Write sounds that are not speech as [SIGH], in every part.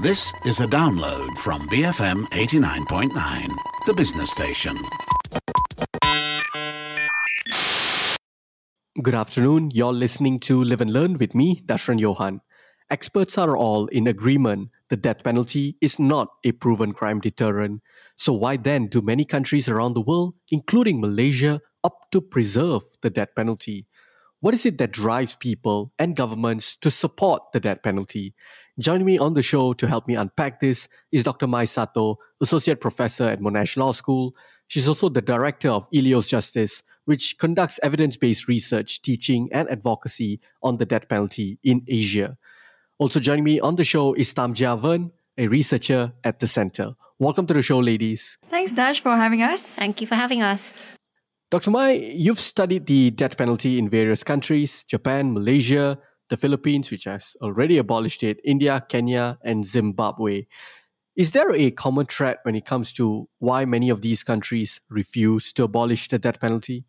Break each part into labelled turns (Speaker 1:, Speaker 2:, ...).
Speaker 1: This is a download from BFM 89.9, the business station.
Speaker 2: Good afternoon. You're listening to Live and Learn with me, Dashran Johan. Experts are all in agreement the death penalty is not a proven crime deterrent. So, why then do many countries around the world, including Malaysia, opt to preserve the death penalty? What is it that drives people and governments to support the death penalty? Joining me on the show to help me unpack this is Dr. Mai Sato, Associate Professor at Monash Law School. She's also the Director of Eleos Justice, which conducts evidence based research, teaching, and advocacy on the death penalty in Asia. Also joining me on the show is Tam Javan, a researcher at the center. Welcome to the show, ladies.
Speaker 3: Thanks, Dash, for having us.
Speaker 4: Thank you for having us.
Speaker 2: Dr. Mai, you've studied the death penalty in various countries Japan, Malaysia, the Philippines, which has already abolished it, India, Kenya, and Zimbabwe. Is there a common thread when it comes to why many of these countries refuse to abolish the death penalty?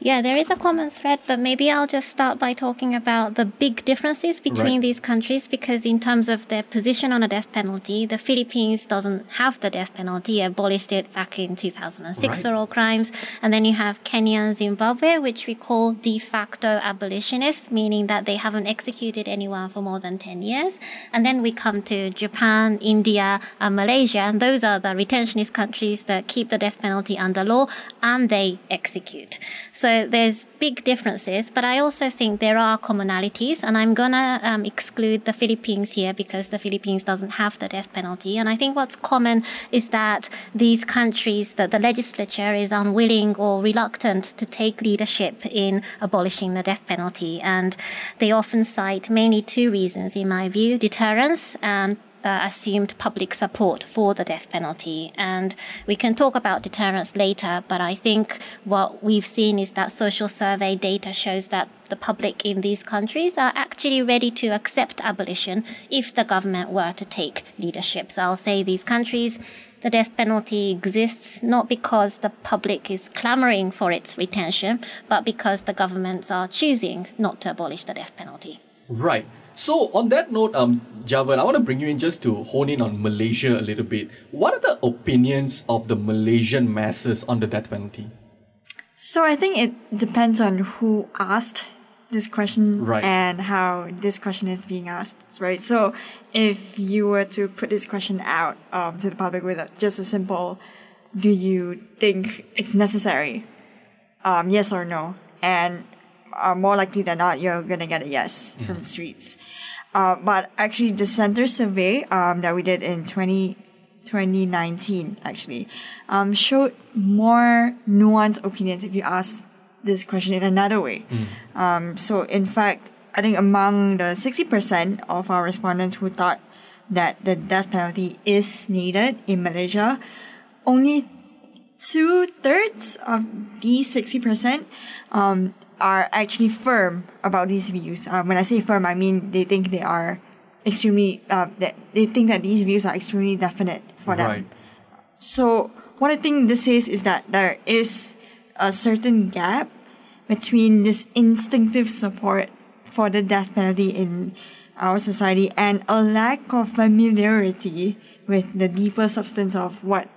Speaker 4: Yeah, there is a common thread, but maybe I'll just start by talking about the big differences between right. these countries because in terms of their position on the death penalty, the Philippines doesn't have the death penalty, abolished it back in 2006 right. for all crimes. And then you have Kenya and Zimbabwe, which we call de facto abolitionists, meaning that they haven't executed anyone for more than 10 years. And then we come to Japan, India, and Malaysia, and those are the retentionist countries that keep the death penalty under law and they execute. So there's big differences, but I also think there are commonalities, and I'm gonna um, exclude the Philippines here because the Philippines doesn't have the death penalty. And I think what's common is that these countries, that the legislature is unwilling or reluctant to take leadership in abolishing the death penalty, and they often cite mainly two reasons, in my view: deterrence and uh, assumed public support for the death penalty. And we can talk about deterrence later, but I think what we've seen is that social survey data shows that the public in these countries are actually ready to accept abolition if the government were to take leadership. So I'll say these countries, the death penalty exists not because the public is clamoring for its retention, but because the governments are choosing not to abolish the death penalty.
Speaker 2: Right. So on that note, um, Javan, I want to bring you in just to hone in on Malaysia a little bit. What are the opinions of the Malaysian masses on the death penalty?
Speaker 3: So I think it depends on who asked this question
Speaker 2: right.
Speaker 3: and how this question is being asked, right? So if you were to put this question out um, to the public with just a simple, do you think it's necessary? Um, yes or no? And uh, more likely than not, you're going to get a yes mm. from streets. Uh, but actually, the center survey um, that we did in 20, 2019 actually um, showed more nuanced opinions if you ask this question in another way. Mm. Um, so, in fact, I think among the 60% of our respondents who thought that the death penalty is needed in Malaysia, only two thirds of these 60% um, are actually firm about these views. Uh, when I say firm, I mean they think they are extremely uh, that they think that these views are extremely definite for them. Right. So what I think this says is that there is a certain gap between this instinctive support for the death penalty in our society and a lack of familiarity with the deeper substance of what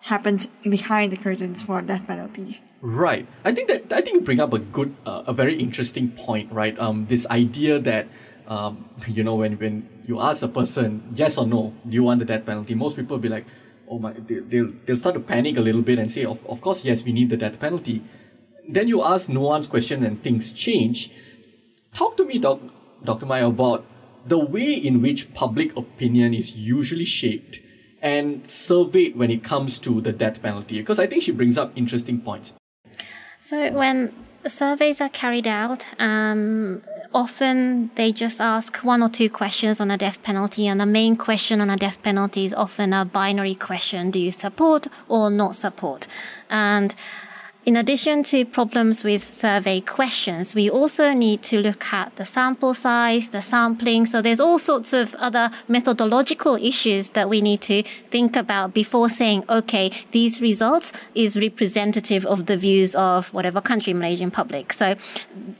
Speaker 3: happens behind the curtains for death penalty.
Speaker 2: Right. I think that I think you bring up a good, uh, a very interesting point, right? Um, this idea that, um, you know, when when you ask a person yes or no, do you want the death penalty? Most people will be like, oh my, they, they'll they'll start to panic a little bit and say, of of course yes, we need the death penalty. Then you ask nuanced question and things change. Talk to me, doc, Dr. Maya, about the way in which public opinion is usually shaped and surveyed when it comes to the death penalty because I think she brings up interesting points.
Speaker 4: So when surveys are carried out, um, often they just ask one or two questions on a death penalty, and the main question on a death penalty is often a binary question: Do you support or not support? And in addition to problems with survey questions, we also need to look at the sample size, the sampling. So there's all sorts of other methodological issues that we need to think about before saying, okay, these results is representative of the views of whatever country, Malaysian public. So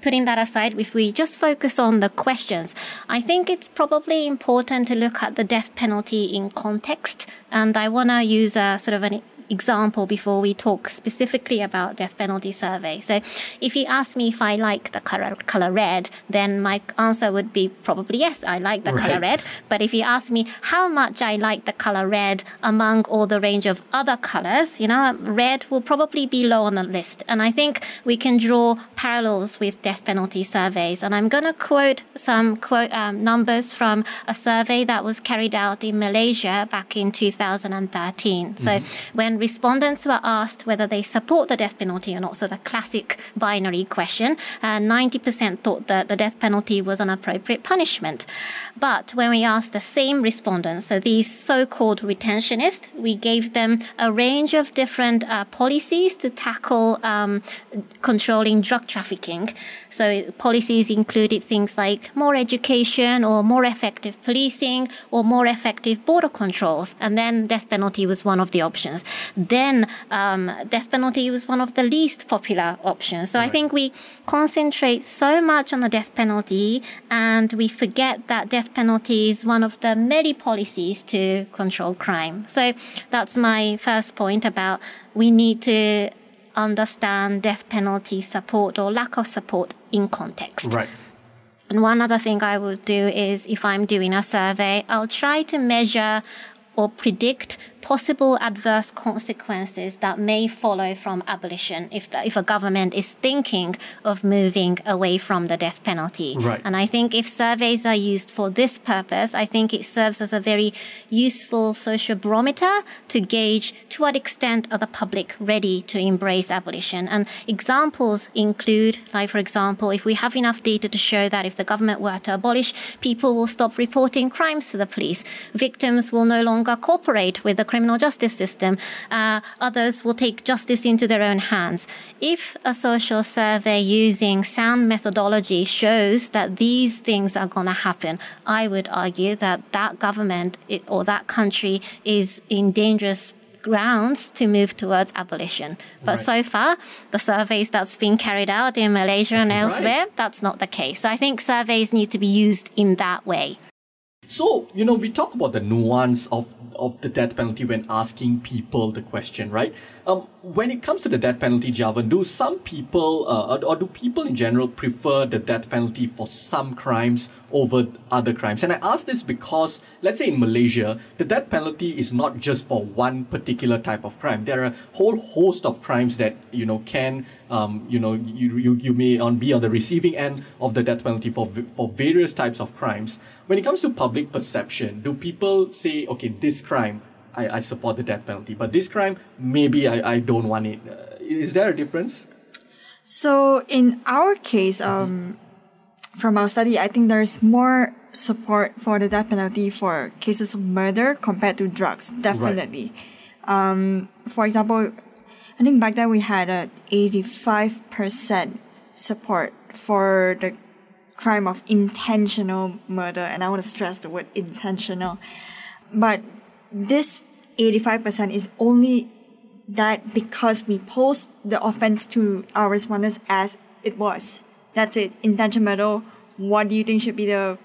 Speaker 4: putting that aside, if we just focus on the questions, I think it's probably important to look at the death penalty in context. And I want to use a sort of an example before we talk specifically about death penalty survey. So if you ask me if I like the color, color red, then my answer would be probably yes, I like the right. color red. But if you ask me how much I like the color red among all the range of other colors, you know, red will probably be low on the list. And I think we can draw parallels with death penalty surveys. And I'm going to quote some quote um, numbers from a survey that was carried out in Malaysia back in 2013. Mm-hmm. So respondents were asked whether they support the death penalty or not, so the classic binary question, uh, 90% thought that the death penalty was an appropriate punishment. But when we asked the same respondents, so these so-called retentionists, we gave them a range of different uh, policies to tackle um, controlling drug trafficking. So policies included things like more education or more effective policing or more effective border controls. And then death penalty was one of the options. Then um, death penalty was one of the least popular options. So right. I think we concentrate so much on the death penalty and we forget that death penalty is one of the many policies to control crime. So that's my first point about we need to understand death penalty support or lack of support in context.
Speaker 2: Right.
Speaker 4: And one other thing I would do is if I'm doing a survey, I'll try to measure or predict possible adverse consequences that may follow from abolition if, the, if a government is thinking of moving away from the death penalty.
Speaker 2: Right.
Speaker 4: And I think if surveys are used for this purpose, I think it serves as a very useful social barometer to gauge to what extent are the public ready to embrace abolition. And examples include, like for example, if we have enough data to show that if the government were to abolish, people will stop reporting crimes to the police. Victims will no longer cooperate with the criminal justice system. Uh, others will take justice into their own hands. If a social survey using sound methodology shows that these things are going to happen, I would argue that that government or that country is in dangerous grounds to move towards abolition. But right. so far, the surveys that's been carried out in Malaysia and elsewhere, right. that's not the case. So I think surveys need to be used in that way.
Speaker 2: So, you know, we talk about the nuance of, of the death penalty when asking people the question, right? Um, when it comes to the death penalty, Javan, do some people, uh, or, do people in general prefer the death penalty for some crimes over other crimes? And I ask this because, let's say in Malaysia, the death penalty is not just for one particular type of crime. There are a whole host of crimes that, you know, can, um, you know, you, you, you may on, be on the receiving end of the death penalty for, for various types of crimes. When it comes to public perception, do people say, okay, this crime, I, I support the death penalty. But this crime, maybe I, I don't want it. Uh, is there a difference?
Speaker 3: So in our case, um, from our study, I think there's more support for the death penalty for cases of murder compared to drugs. Definitely. Right. Um, for example, I think back then we had a 85% support for the crime of intentional murder, and I want to stress the word intentional. But this 85% is only that because we post the offense to our respondents as it was. That's it. Intention murder. What do you think should be the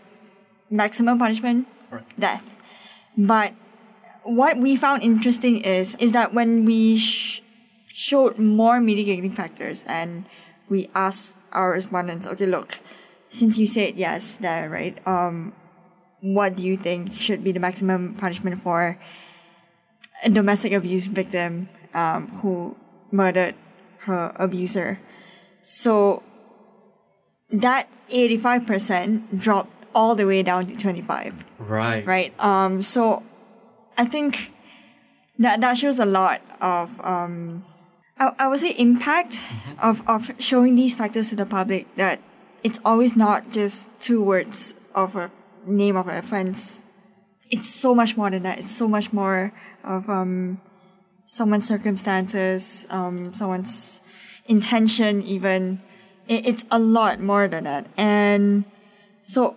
Speaker 3: maximum punishment?
Speaker 2: Right.
Speaker 3: Death. But what we found interesting is is that when we sh- showed more mitigating factors and we asked our respondents, okay, look, since you said yes there, right? Um, what do you think should be the maximum punishment for a domestic abuse victim um, who murdered her abuser. So that 85% dropped all the way down to 25.
Speaker 2: Right.
Speaker 3: Right. Um, so I think that, that shows a lot of, um, I, I would say, impact mm-hmm. of, of showing these factors to the public that it's always not just two words of a name of an friends, it's so much more than that. It's so much more of um, someone's circumstances, um, someone's intention, even it, it's a lot more than that. And so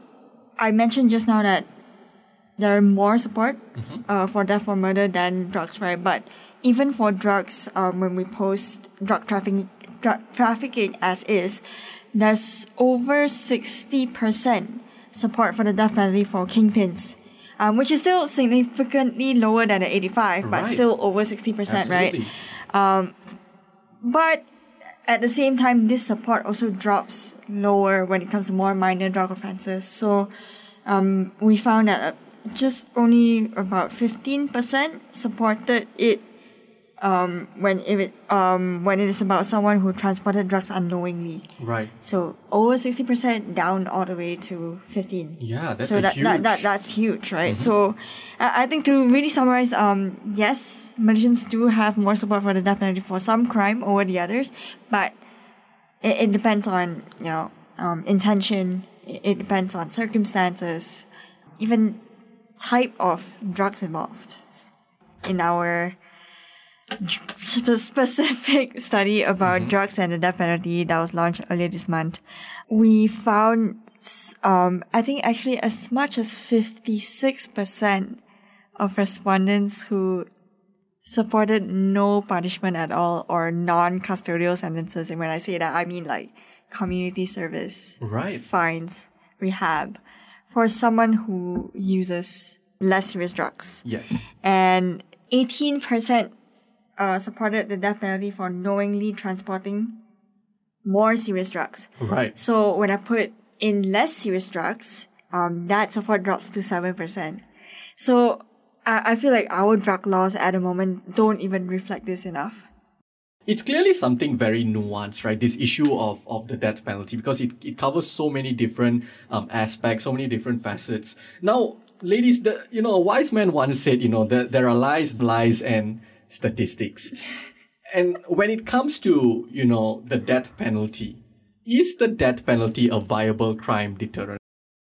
Speaker 3: I mentioned just now that there are more support uh, for death for murder than drugs, right? But even for drugs, um, when we post drug trafficking, drug trafficking as is, there's over 60% support for the death penalty for kingpins, um, which is still significantly lower than the 85, but
Speaker 2: Right.
Speaker 3: still over 60%, right?
Speaker 2: Absolutely.
Speaker 3: But at the same time, this support also drops lower when it comes to more minor drug offenses. So um, we found that just only about 15% supported it um, when if it um, when it is about someone who transported drugs unknowingly.
Speaker 2: Right.
Speaker 3: So over 60% down all the way to 15.
Speaker 2: Yeah, that's
Speaker 3: so that,
Speaker 2: huge.
Speaker 3: that, that that's huge, right? So I I think to really summarize, um, yes, Malaysians do have more support for the death penalty for some crime over the others, but it, it depends on you know um, intention. It, it depends on circumstances, even type of drugs involved. In our sp- specific study about drugs and the death penalty that was launched earlier this month, we found, um, I think actually as much as 56% of respondents who supported no punishment at all or non-custodial sentences. And when I say that, I mean like community service,
Speaker 2: Right.
Speaker 3: fines, rehab for someone who uses less serious drugs
Speaker 2: Yes.
Speaker 3: and 18% uh, supported the death penalty for knowingly transporting more serious drugs.
Speaker 2: Right.
Speaker 3: So when I put in less serious drugs, um, that support drops to 7%. So I, I feel like our drug laws at the moment don't even reflect this enough.
Speaker 2: It's clearly something very nuanced, right? This issue of, of the death penalty, because it, it covers so many different um, aspects, so many different facets. Now, ladies, the you know, a wise man once said, you know, that there are lies, lies, and statistics. And when it comes to, you know, the death penalty, is the death penalty a viable crime deterrent?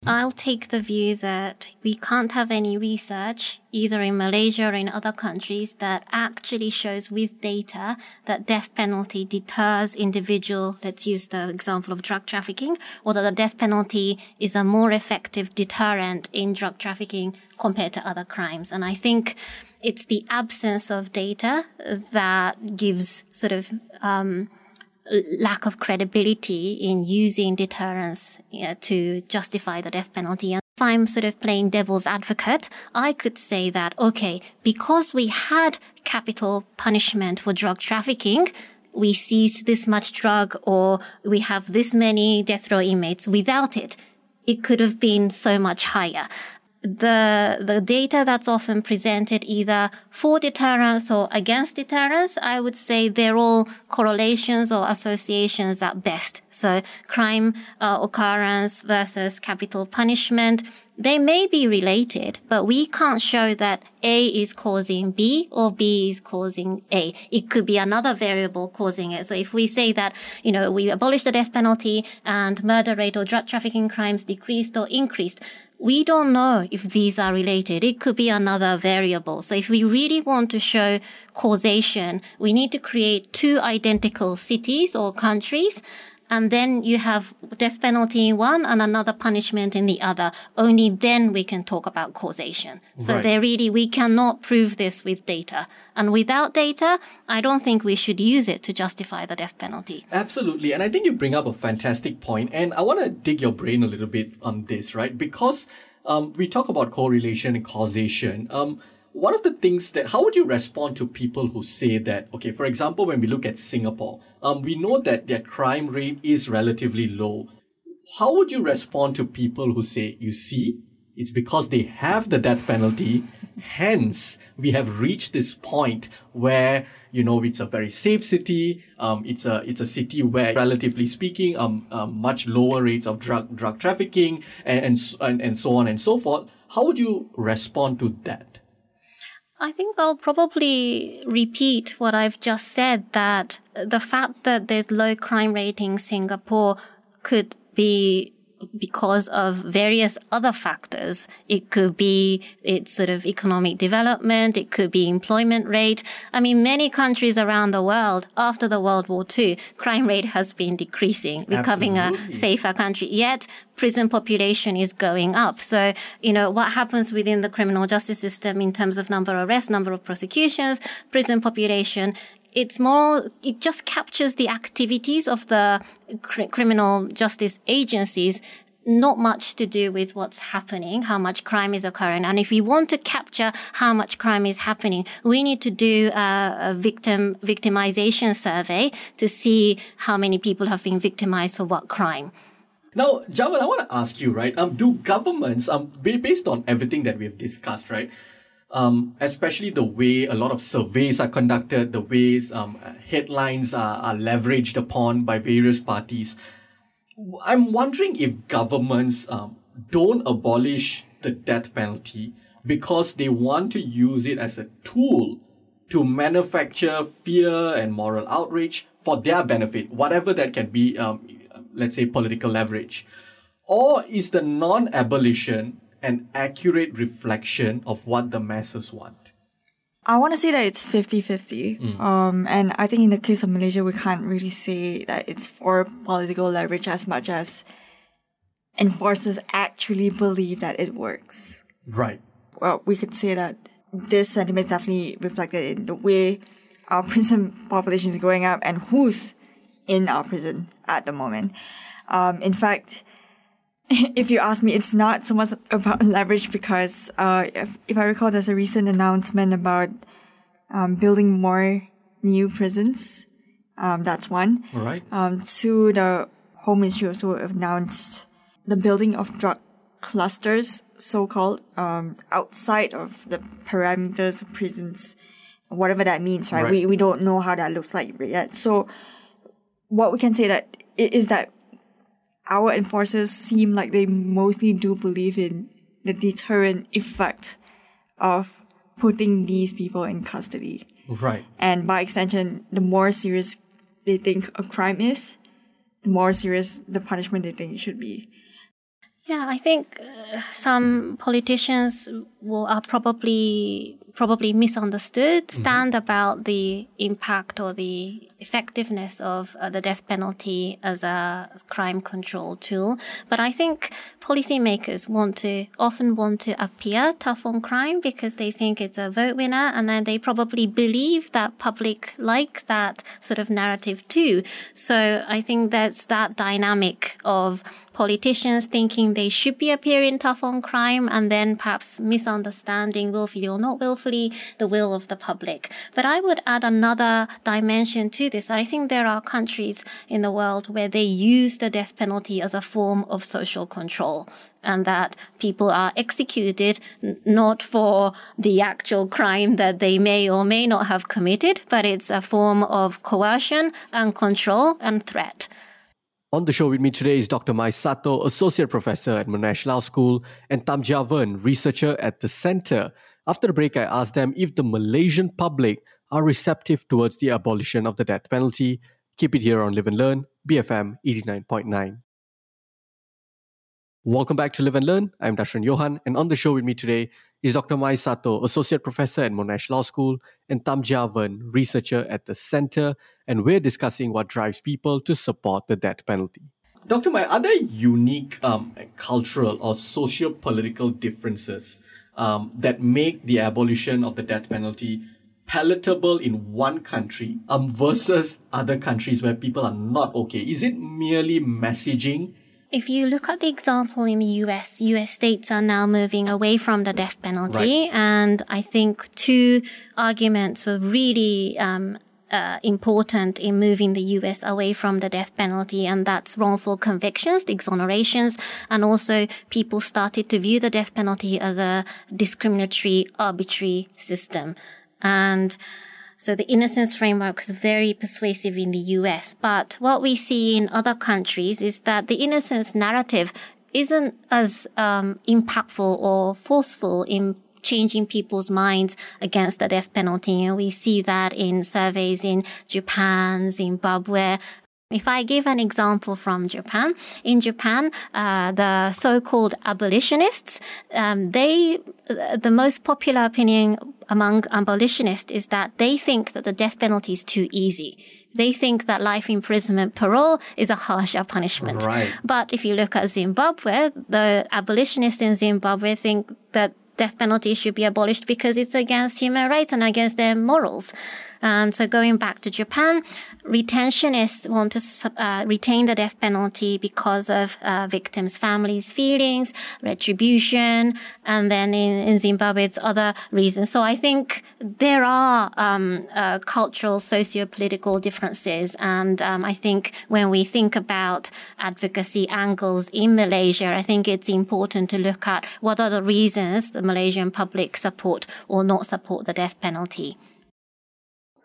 Speaker 4: I'll take the view that we can't have any research, either in Malaysia or in other countries, that actually shows with data that death penalty deters individual, let's use the example of drug trafficking, or that the death penalty is a more effective deterrent in drug trafficking compared to other crimes. And I think it's the absence of data that gives sort of, um, lack of credibility in using deterrence yeah, to justify the death penalty. And if I'm sort of playing devil's advocate, I could say that, okay, because we had capital punishment for drug trafficking, we seized this much drug or we have this many death row inmates. Without it, it could have been so much higher the the data that's often presented either for deterrence or against deterrence, I would say they're all correlations or associations at best. So crime uh, occurrence versus capital punishment, they may be related, but we can't show that A is causing B or B is causing A. It could be another variable causing it. So if we say that, you know, we abolished the death penalty and murder rate or drug trafficking crimes decreased or increased, we don't know if these are related. It could be another variable. So if we really want to show causation, we need to create two identical cities or countries. And then you have death penalty in one and another punishment in the other. Only then we can talk about causation. So
Speaker 2: Right.
Speaker 4: they really, we cannot prove this with data. And without data, I don't think we should use it to justify the death penalty.
Speaker 2: Absolutely. And I think you bring up a fantastic point, And I want to dig your brain a little bit on this, right? Because um, we talk about correlation and causation. Um, one of the things that, how would you respond to people who say that, okay, for example, when we look at Singapore, um, we know that their crime rate is relatively low. How would you respond to people who say, you see, it's because they have the death penalty. Hence, we have reached this point where you know it's a very safe city. Um, it's a it's a city where, relatively speaking, um, um much lower rates of drug drug trafficking and and, and and so on and so forth. How would you respond to that?
Speaker 4: I think I'll probably repeat what I've just said that the fact that there's low crime rate in Singapore could be because of various other factors. It could be its sort of economic development. It could be employment rate. I mean, many countries around the world after the World War II, crime rate has been decreasing, becoming
Speaker 2: Absolutely.
Speaker 4: a safer country. Yet prison population is going up. So, you know, what happens within the criminal justice system in terms of number of arrests, number of prosecutions, prison population, it's more, it just captures the activities of the cr- criminal justice agencies not much to do with what's happening, how much crime is occurring. And if we want to capture how much crime is happening, we need to do a, a victim victimization survey to see how many people have been victimized for what crime.
Speaker 2: Now, Jamal, I want to ask you, right? Um, do governments, um, based on everything that we've discussed, right? Um, especially the way a lot of surveys are conducted, the ways um, headlines are, are leveraged upon by various parties. I'm wondering if governments um, don't abolish the death penalty because they want to use it as a tool to manufacture fear and moral outrage for their benefit, whatever that can be, um, let's say, political leverage. Or is the non abolition an accurate reflection of what the masses want?
Speaker 3: I want to say that it's 50 50. Um, and I think in the case of Malaysia, we can't really say that it's for political leverage as much as enforcers actually believe that it works.
Speaker 2: Right.
Speaker 3: Well, we could say that this sentiment is definitely reflected in the way our [LAUGHS] prison population is going up and who's in our prison at the moment. Um, in fact, [LAUGHS] if you ask me, it's not so much about [LAUGHS] leverage because uh, if, if I recall, there's a recent announcement about um, building more new prisons. Um, that's one.
Speaker 2: All right.
Speaker 3: Um, two, the Home Ministry also announced the building of drug clusters, so-called, um, outside of the parameters of prisons, whatever that means, right?
Speaker 2: Right.
Speaker 3: We we don't know how that looks like yet. So, what we can say that is that our enforcers seem like they mostly do believe in the deterrent effect of putting these people in custody.
Speaker 2: Right.
Speaker 3: And by extension, the more serious they think a crime is, the more serious the punishment they think it should be.
Speaker 4: Yeah, I think uh, some politicians will are probably probably misunderstood stand about the impact or the effectiveness of uh, the death penalty as a crime control tool. But I think policymakers want to often want to appear tough on crime because they think it's a vote winner, and then they probably believe that public like that sort of narrative too. So I think that's that dynamic of politicians thinking they should be appearing tough on crime and then perhaps misunderstanding willfully or not willfully the will of the public. But I would add another dimension to this. I think there are countries in the world where they use the death penalty as a form of social control and that people are executed not for the actual crime that they may or may not have committed, but it's a form of coercion and control and threat.
Speaker 2: On the show with me today is Dr. Mai Sato, Associate Professor at Monash Law School, and Tam Javan, Researcher at the Centre. After the break, I asked them if the Malaysian public are receptive towards the abolition of the death penalty. Keep it here on Live and Learn, BFM 89.9. Welcome back to Live and Learn. I'm Dashran Johan, and on the show with me today is Dr. Mai Sato, Associate Professor at Monash Law School, and Tam Javan, Researcher at the Centre, and we're discussing what drives people to support the death penalty. Dr. Mai, are there unique um, cultural or socio political differences um, that make the abolition of the death penalty palatable in one country um, versus other countries where people are not okay? Is it merely messaging?
Speaker 4: If you look at the example in the US, US states are now moving away from the death penalty.
Speaker 2: Right.
Speaker 4: And I think two arguments were really um, uh, important in moving the US away from the death penalty, and that's wrongful convictions, the exonerations, and also people started to view the death penalty as a discriminatory, arbitrary system. And so the innocence framework is very persuasive in the US. But what we see in other countries is that the innocence narrative isn't as um, impactful or forceful in changing people's minds against the death penalty. And we see that in surveys in Japan, Zimbabwe, If I give an example from Japan, in Japan, uh, the so-called abolitionists, um, they, uh, the most popular opinion among abolitionists is that they think that the death penalty is too easy. They think that life imprisonment parole is a harsher punishment.
Speaker 2: Right.
Speaker 4: But if you look at Zimbabwe, the abolitionists in Zimbabwe think that death penalty should be abolished because it's against human rights and against their morals. And so going back to Japan, retentionists want to uh, retain the death penalty because of uh, victims' families' feelings, retribution, and then in, in Zimbabwe, it's other reasons. So I think there are um, uh, cultural, socio-political differences. And um, I think when we think about advocacy angles in Malaysia, I think it's important to look at what are the reasons the Malaysian public support or not support the death penalty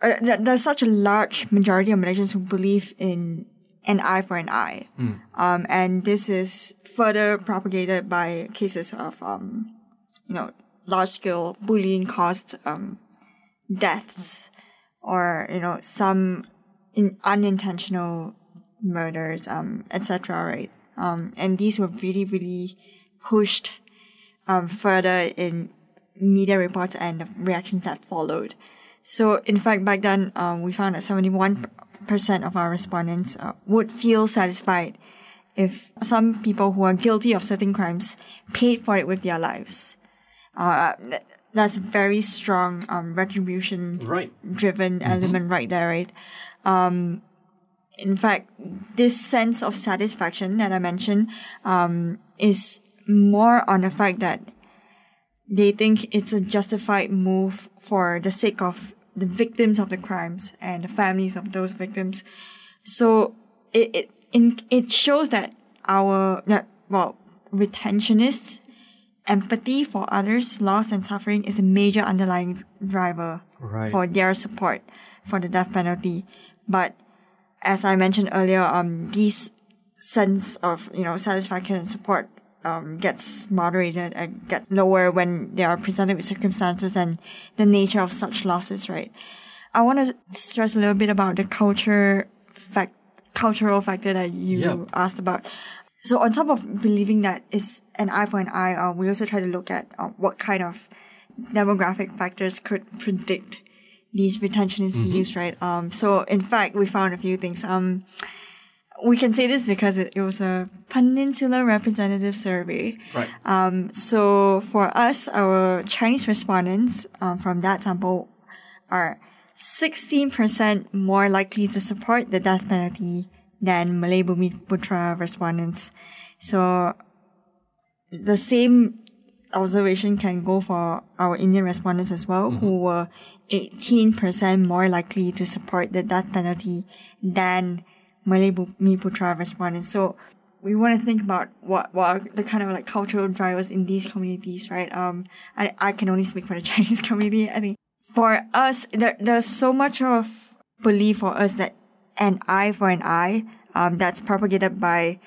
Speaker 3: there's such a large majority of Malaysians who believe in an eye for an eye. Mm. Um, and this is further propagated by cases of, um, you know, large scale bullying caused, um, deaths or, you know, some in unintentional murders, um, etc. Right. Um, and these were really, really pushed, um, further in media reports and the reactions that followed. So in fact, back then, um, we found that 71% of our respondents uh, would feel satisfied if some people who are guilty of certain crimes paid for it with their lives. Uh, that's a very strong um, retribution
Speaker 2: right.
Speaker 3: driven mm-hmm. element right there, right? Um, in fact, this sense of satisfaction that I mentioned um, is more on the fact that they think it's a justified move for the sake of the victims of the crimes and the families of those victims. So it it in, it shows that our that well retentionists empathy for others' loss and suffering is a major underlying driver
Speaker 2: right.
Speaker 3: for their support for the death penalty. But as I mentioned earlier, um, these sense of you know satisfaction and support um, gets moderated and get lower when they are presented with circumstances and the nature of such losses, right? I want to stress a little bit about the culture fact, cultural factor that you yep. asked about. So on top of believing that it's an eye for an eye, uh, we also try to look at uh, what kind of demographic factors could predict these retentionist mm-hmm. views, right? Um, so in fact, we found a few things. Um, we can say this because it, it was a peninsular representative survey.
Speaker 2: Right.
Speaker 3: Um, so for us, our Chinese respondents um, from that sample are 16% more likely to support the death penalty than Malay Bumiputra respondents. So the same observation can go for our Indian respondents as well, mm-hmm. who were 18% more likely to support the death penalty than Malay Bumiputra respondents. So we want to think about what, what are the kind of like cultural drivers in these communities, right? Um, I, I can only speak for the [LAUGHS] Chinese community. I think for us, there, there's so much of belief for us that an eye for an eye, um, that's propagated by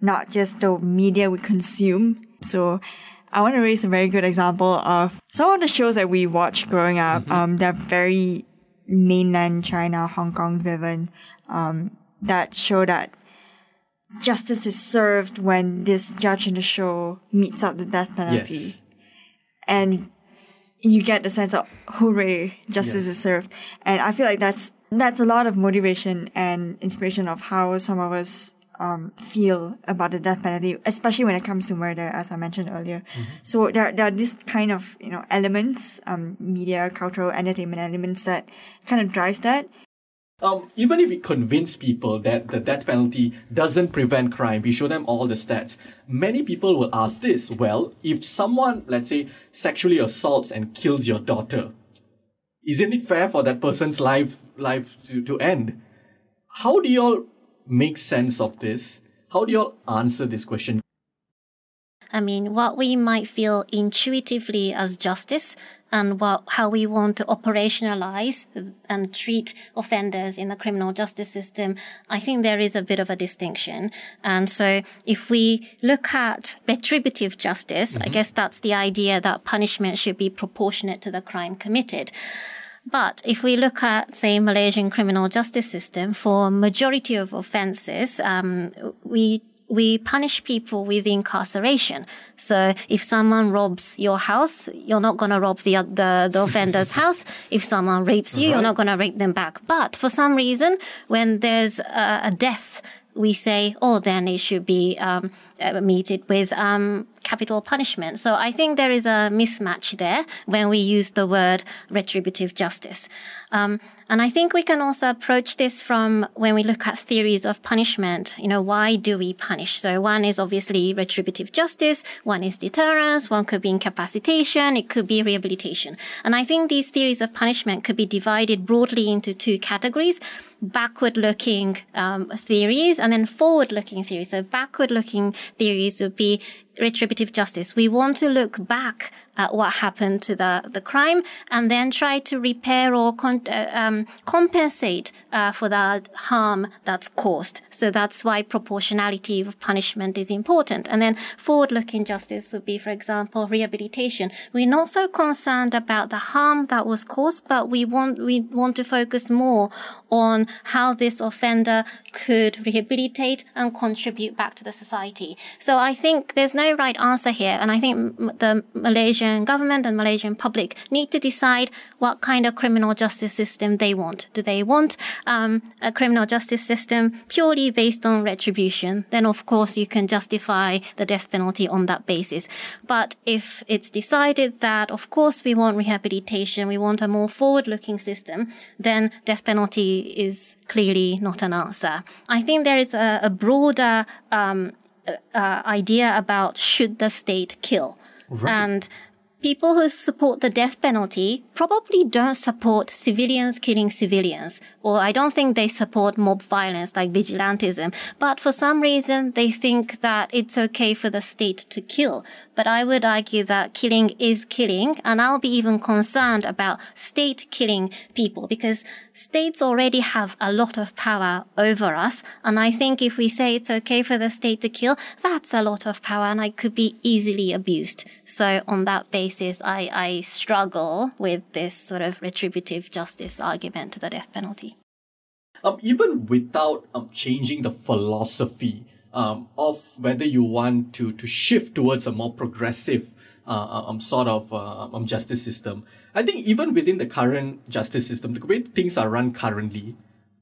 Speaker 3: not just the media we consume. So I want to raise a very good example of some of the shows that we watched growing up. Mm-hmm. Um, they're very mainland China, Hong Kong driven. Um, that show that justice is served when this judge in the show metes out the death penalty.
Speaker 2: Yes.
Speaker 3: And you get the sense of hooray, justice yes. is served. And I feel like that's that's a lot of motivation and inspiration of how some of us um, feel about the death penalty, especially when it comes to murder, as I mentioned earlier. Mm-hmm. So there, there are this kind of you know elements, um, media, cultural, entertainment elements that kind of drives that.
Speaker 2: Um, even if we convince people that the death penalty doesn't prevent crime, we show them all the stats. Many people will ask this well, if someone, let's say, sexually assaults and kills your daughter, isn't it fair for that person's life life to, to end? How do you all make sense of this? How do you all answer this question?
Speaker 4: I mean, what we might feel intuitively as justice and what, how we want to operationalize and treat offenders in the criminal justice system, I think there is a bit of a distinction. And so if we look at retributive justice, mm-hmm. I guess that's the idea that punishment should be proportionate to the crime committed. But if we look at, say, Malaysian criminal justice system, for majority of offences, um, we we punish people with incarceration. So if someone robs your house, you're not going to rob the, the, the offender's [LAUGHS] house. If someone rapes you, right. you're not going to rape them back. But for some reason, when there's a, a death, we say, oh, then it should be um, uh, meted with um, capital punishment. So I think there is a mismatch there when we use the word retributive justice. Um, and I think we can also approach this from when we look at theories of punishment. You know, why do we punish? So one is obviously retributive justice, one is deterrence, one could be incapacitation, it could be rehabilitation. And I think these theories of punishment could be divided broadly into two categories backward looking um, theories and then forward looking theories. So backward looking theories would be retributive justice. We want to look back at what happened to the, the crime and then try to repair or con- uh, um, compensate uh, for the harm that's caused. So that's why proportionality of punishment is important. And then forward-looking justice would be, for example, rehabilitation. We're not so concerned about the harm that was caused, but we want we want to focus more on how this offender could rehabilitate and contribute back to the society. So I think there's no right answer here, and I think the Malaysian government and Malaysian public need to decide what kind of criminal justice system they want. Do they want um, a criminal justice system purely based on retribution? Then of course you can justify the death penalty on that basis. But if it's decided that of course we want rehabilitation, we want a more forward-looking system, then death penalty is clearly not an answer. I think there is a, a broader um, uh, idea about should the state kill. Right. And people who support the death penalty probably don't support civilians killing civilians, or I don't think they support mob violence like vigilantism. But for some reason, they think that it's okay for the state to kill. But I would argue that killing is killing, and I'll be even concerned about state killing people because states already have a lot of power over us. And I think if we say it's okay for the state to kill, that's a lot of power and I could be easily abused. So on that basis, I, I struggle with this sort of retributive justice argument to the death penalty.
Speaker 2: Um, even without um, changing the philosophy um, of whether you want to to shift towards a more progressive uh, um, sort of uh, um, justice system. I think even within the current justice system, the way things are run currently,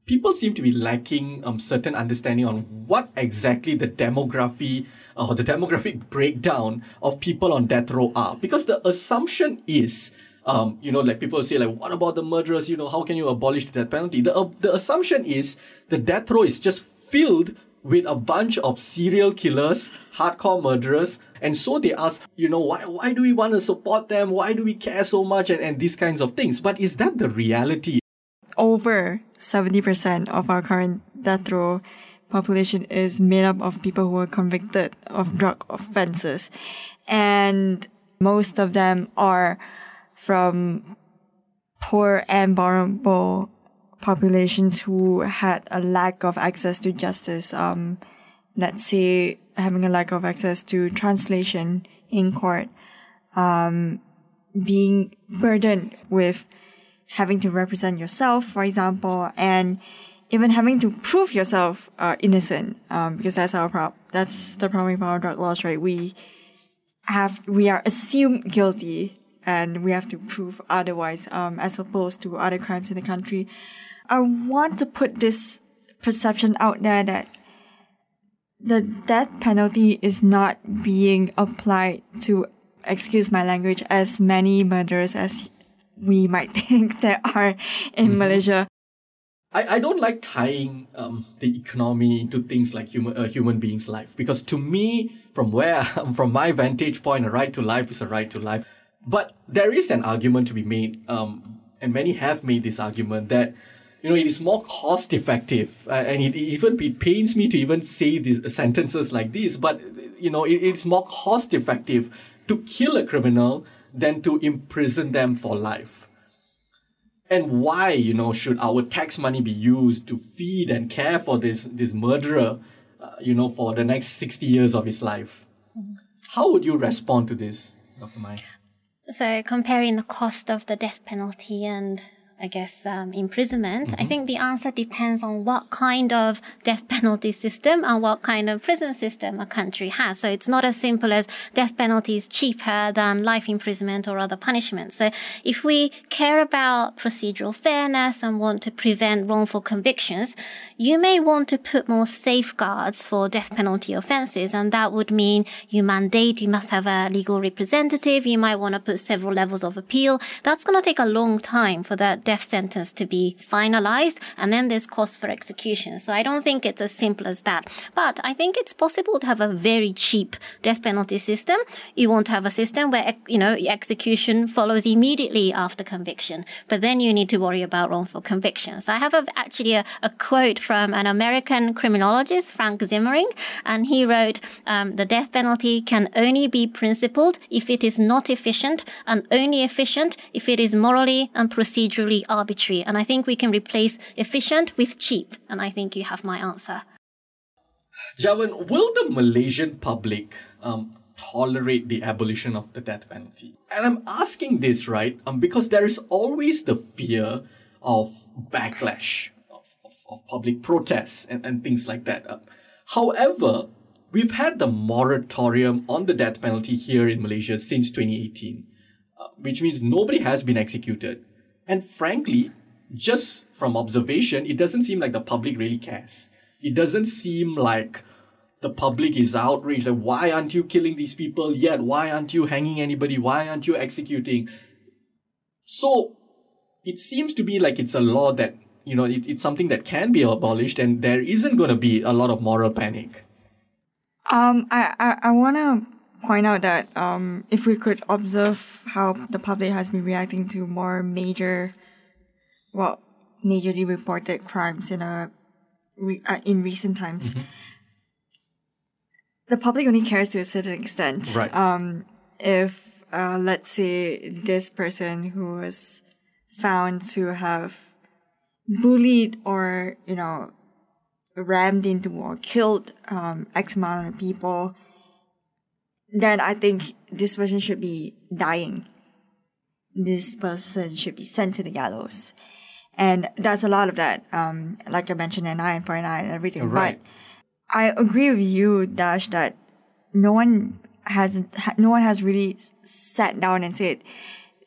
Speaker 2: people seem to be lacking um, certain understanding on what exactly the demography uh, or the demographic breakdown of people on death row are. Because the assumption is um, you know, like people say, like, what about the murderers? You know, how can you abolish the death penalty? The uh, the assumption is the death row is just filled with a bunch of serial killers, hardcore murderers. And so they ask, you know, why, why do we want to support them? Why do we care so much? And, and these kinds of things. But is that the reality?
Speaker 3: Over 70% of our current death row population is made up of people who are convicted of drug offenses. And most of them are from poor and vulnerable populations who had a lack of access to justice, um, let's say having a lack of access to translation in court, um, being burdened with having to represent yourself, for example, and even having to prove yourself uh, innocent, um, because that's our problem. That's the problem with our drug laws, right? We have we are assumed guilty, and we have to prove otherwise, um, as opposed to other crimes in the country. I want to put this perception out there that the death penalty is not being applied to, excuse my language, as many murders as we might [LAUGHS] think there are in mm-hmm. Malaysia.
Speaker 2: I, I don't like tying um, the economy into things like human a human being's life because to me, from where [LAUGHS] from my vantage point, a right to life is a right to life. But there is an argument to be made, um, and many have made this argument that you know, it is more cost effective. Uh, and it, even it pains me to even say these sentences like this, but you know, it, it's more cost effective to kill a criminal than to imprison them for life. And why, you know, should our tax money be used to feed and care for this this murderer, uh, you know, for the next sixty years of his life? Mm-hmm. How would you respond to this, Dr. Mai?
Speaker 4: So comparing the cost of the death penalty and I guess, um, imprisonment, mm-hmm. I think the answer depends on what kind of death [LAUGHS] penalty system and what kind of prison system a country has. So it's not as simple as death penalty is cheaper than life imprisonment or other punishments. So if we care about procedural fairness and want to prevent wrongful convictions, you may want to put more safeguards for death penalty offenses. And that would mean you mandate you must have a legal representative. You might want to put several levels of appeal. That's going to take a long time for that death sentence to be finalized. And then there's cost for execution. So I don't think it's as simple as that. But I think it's possible to have a very cheap death penalty system. You want to have a system where, you know, execution follows immediately after conviction. But then you need to worry about wrongful convictions. I have a, actually a, a, quote from an American criminologist, Frank Zimring, and he wrote, um, the death penalty can only be principled if it is not efficient and only efficient if it is morally and procedurally arbitrary. And I think we can replace efficient with cheap. And I think you have my answer.
Speaker 2: Javan, will the Malaysian public um, tolerate the abolition of the death penalty? And I'm asking this, right, um, because there is always the fear of backlash, of, of, of public protests, and, and things like that. Uh, however, we've had the moratorium on the death penalty here in Malaysia since 2018, uh, which means nobody has been executed. And frankly, just from observation, it doesn't seem like the public really cares. It doesn't seem like the public is outraged. Like, why aren't you killing these people yet? Why aren't you hanging anybody? Why aren't you executing? So it seems to be like it's a law that, you know, it, it's something that can be abolished and there isn't going to be a lot of moral panic.
Speaker 3: Um, I, I, I want to point out that um, if we could observe how the public has been reacting to more major, well, majorly reported crimes in a re, uh, in recent times, mm-hmm. the public only cares to a certain extent.
Speaker 2: Right.
Speaker 3: Um, if uh, let's say this person who was found to have bullied or you know rammed into or killed um, X amount of people then I think this person should be dying. This person should be sent to the gallows. And there's a lot of that, um, like I mentioned, an eye and for an eye and everything.
Speaker 2: Right.
Speaker 3: But I agree with you, Dash, that no one has no one has really sat down and said,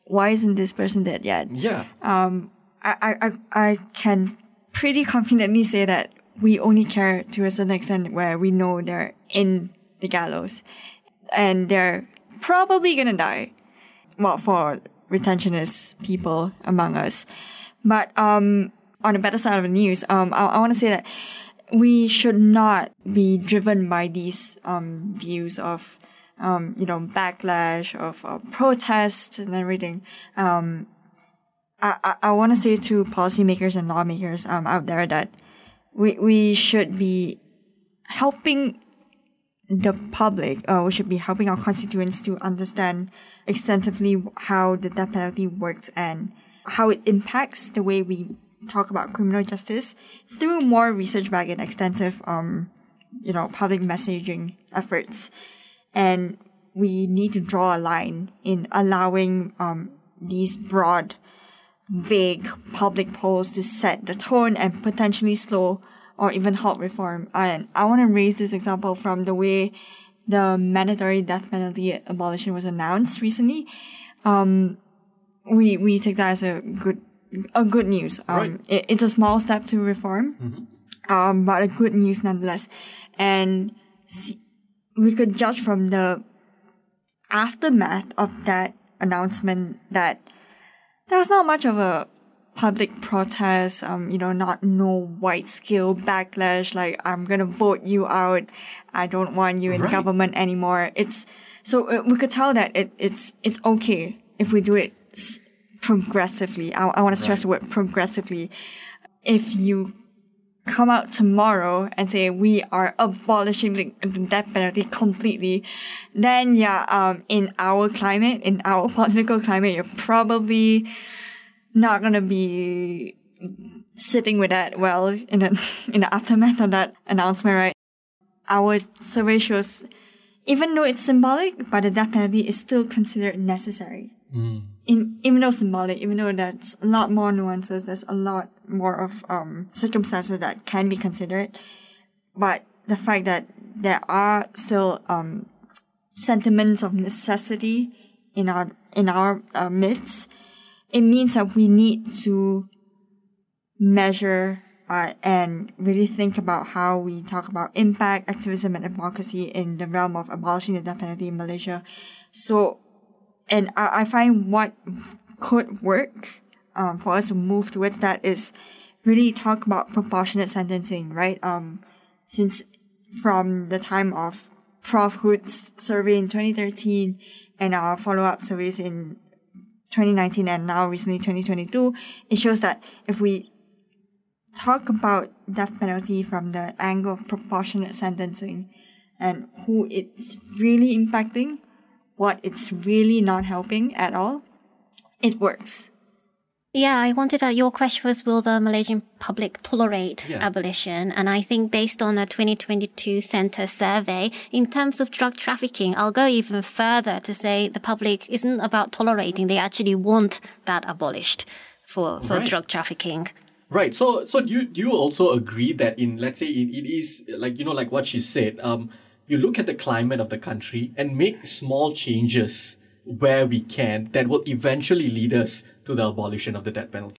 Speaker 3: "Why isn't this person dead yet?"
Speaker 2: Yeah.
Speaker 3: Um, I I I can pretty confidently say that we only care to a certain extent where we know they're in the gallows and they're probably gonna die. Well, for retentionist people among us. But um, on the better side of the news, um, I, I want to say that we should not be driven by these um, views of, um, you know, backlash, of uh, protest and everything. Um, I, I, I want to say to policymakers and lawmakers um, out there that we, we should be helping the public, uh, we should be helping our constituents to understand extensively how the death penalty works and how it impacts the way we talk about criminal justice through more research back and extensive, um, you know, public messaging efforts. And we need to draw a line in allowing um, these broad, vague public polls to set the tone and potentially slow or even halt reform. And I want to raise this example from the way the mandatory death penalty abolition was announced recently. Um, we we take that as a good a good news. Um,
Speaker 2: right.
Speaker 3: it, it's a small step to reform, mm-hmm. um, but a good news nonetheless. And see, we could judge from the aftermath of that announcement that there was not much of a public protests, um, you know, not no white scale backlash like I'm gonna vote you out, I don't want you in right. government anymore. It's so uh, we could tell that it, it's it's okay if we do it progressively. I, I want to stress right. the word progressively. If you come out tomorrow and say we are abolishing the death penalty completely, then yeah, um, in our climate, in our [LAUGHS] political climate, you're probably not gonna be sitting with that well in the [LAUGHS] in the aftermath of that announcement, right? Our survey shows even though it's symbolic, but the death penalty is still considered necessary.
Speaker 2: Mm.
Speaker 3: in, even though symbolic, even though there's a lot more nuances, there's a lot more of um, circumstances that can be considered, but the fact that there are still um, sentiments of necessity in our in our uh, midst, it means that we need to measure uh, and really think about how we talk about impact, activism, and advocacy in the realm of abolishing the death penalty in Malaysia. So, and I, I find what could work um, for us to move towards that is really talk about proportionate sentencing, right? Um, since from the time of Prof. Hood's survey in 2013 and our follow-up surveys in 2019 and now recently 2022, it shows that if we talk about death penalty from the angle of proportionate sentencing and who it's really impacting, what it's really not helping at all, it works.
Speaker 4: Yeah, I wanted to, your question was will the Malaysian public tolerate yeah. abolition? And I think based on the 2022 Centre survey, in terms of drug trafficking, I'll go even further to say the public isn't about tolerating, they actually want that abolished for, for right. drug trafficking.
Speaker 2: Right. So, so do you, do you also agree that in, let's say it, it is like, you know, like what she said, um, you look at the climate of the country and make small changes where we can that will eventually lead us to the abolition of the death penalty.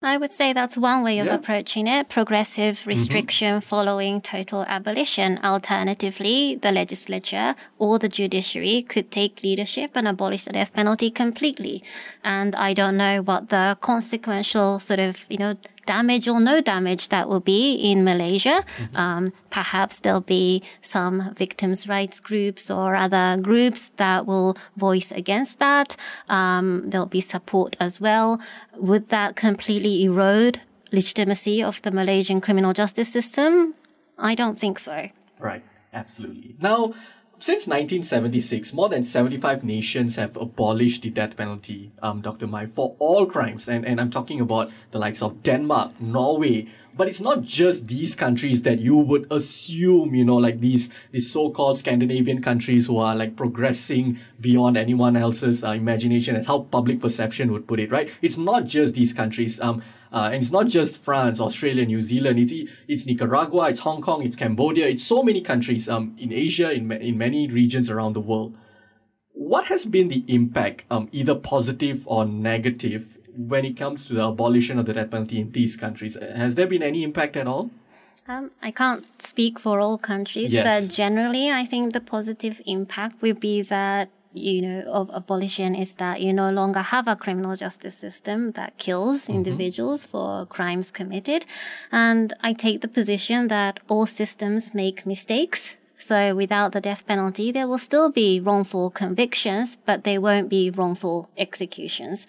Speaker 4: I would say that's one way of yeah. approaching it progressive mm-hmm. restriction mm-hmm. following total abolition. Alternatively, the legislature or the judiciary could take leadership and abolish the death penalty completely. And I don't know what the consequential sort of, you know, damage or no damage that will be in Malaysia. Mm-hmm. Um, perhaps there'll be some victims' rights groups or other groups that will voice against that. Um, there'll be support as well. Would that completely erode legitimacy of the Malaysian criminal justice system? I don't think so.
Speaker 2: Right, absolutely. Now, since 1976, more than 75 nations have abolished the death penalty, um, Dr. Mai, for all crimes. And, and I'm talking about the likes of Denmark, Norway. But it's not just these countries that you would assume, you know, like these, these so-called Scandinavian countries who are like progressing beyond anyone else's uh, imagination and how public perception would put it, right? It's not just these countries. Um, uh, and it's not just France, Australia, New Zealand. It's it's Nicaragua, it's Hong Kong, it's Cambodia. It's so many countries um, in Asia, in in many regions around the world. What has been the impact, um, either positive or negative, when it comes to the abolition of the death penalty in these countries? Has there been any impact at all?
Speaker 4: Um, I can't speak for all countries, yes. but generally, I think the positive impact will be that you know, of abolition is that you no longer have a criminal justice system that kills mm-hmm. individuals for crimes committed. And I take the position that all systems make mistakes. So without the death penalty, there will still be wrongful convictions, but they won't be wrongful executions.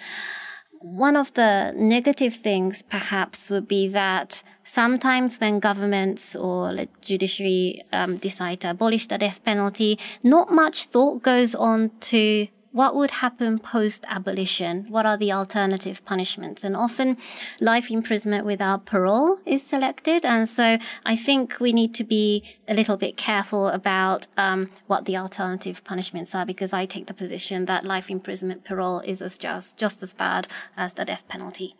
Speaker 4: One of the negative things perhaps would be that sometimes when governments or the judiciary um, decide to abolish the death penalty, not much thought goes on to what would happen post abolition? What are the alternative punishments? And often life imprisonment without parole is selected. And so I think we need to be a little bit careful about um, what the alternative punishments are because I take the position that life imprisonment parole is as just, just as bad as the death penalty.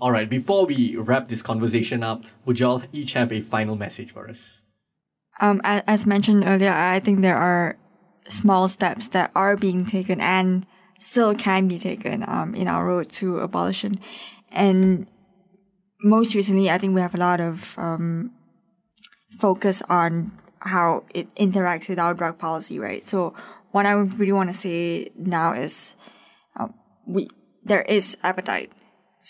Speaker 2: All right, before we wrap this conversation up, would y'all each have a final message for us?
Speaker 3: Um, as mentioned earlier, I think there are small steps that are being taken and still can be taken um, in our road to abolition. And most recently, I think we have a lot of um, focus on how it interacts with our drug policy, right? So what I really want to say now is um, we there is appetite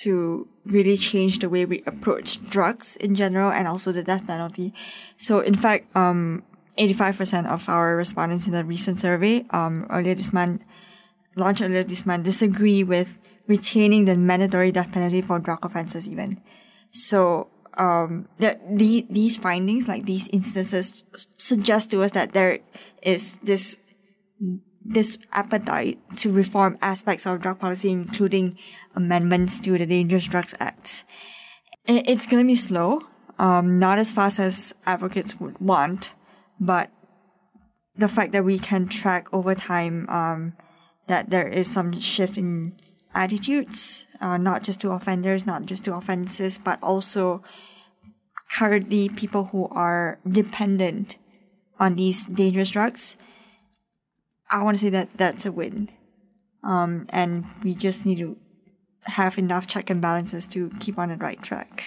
Speaker 3: to really change the way we approach drugs in general and also the death penalty. So in fact, um, 85% of our respondents in the recent survey um, earlier this month, launched earlier this month, disagree with retaining the mandatory death penalty for drug offenses even. So um, the, the, these findings, like these instances, suggest to us that there is this this appetite to reform aspects of drug policy, including amendments to the Dangerous Drugs Act. It's going to be slow, um, not as fast as advocates would want, but the fact that we can track over time um, that there is some shift in attitudes, uh, not just to offenders, not just to offenses, but also currently people who are dependent on these dangerous drugs. I want to say that that's a win. Um, and we just need to have enough check and balances to keep on the right track.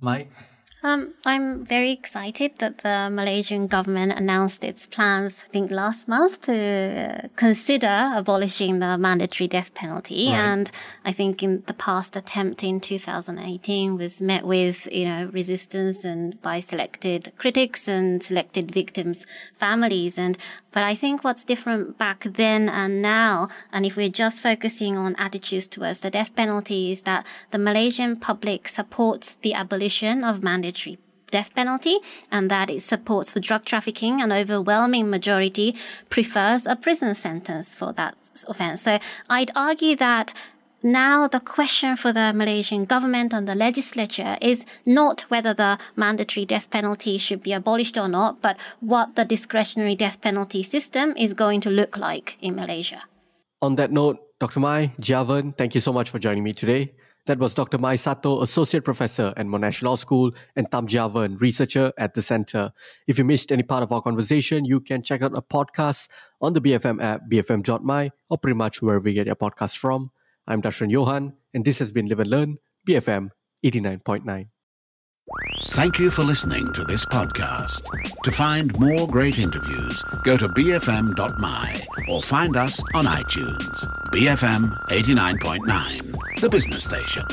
Speaker 2: Mike?
Speaker 4: Um, I'm very excited that the Malaysian government announced its plans, I think last month, to consider abolishing the mandatory death penalty.
Speaker 2: Right.
Speaker 4: And I think in the past attempt in 2018 was met with, you know, resistance and by selected critics and selected victims' families. And but I think what's different back then and now, and if we're just focusing on attitudes towards the death penalty, is that the Malaysian public supports the abolition of mandatory death penalty and that it supports for drug trafficking an overwhelming majority prefers a prison sentence for that offense. So I'd argue that now the question for the Malaysian government and the legislature is not whether the mandatory death penalty should be abolished or not, but what the discretionary death penalty system is going to look like in Malaysia.
Speaker 2: On that note, Dr. Mai, Javan, thank you so much for joining me today. That was Dr. Mai Sato, Associate Professor at Monash Law School, and Tam Javan, Researcher at the Center. If you missed any part of our conversation, you can check out a podcast on the BFM app, bfm.my, or pretty much wherever you get your podcast from. I'm Dashran Johan, and this has been Live and Learn, BFM 89.9.
Speaker 1: Thank you for listening to this podcast. To find more great interviews, go to bfm.my or find us on iTunes. BFM 89.9, the business station.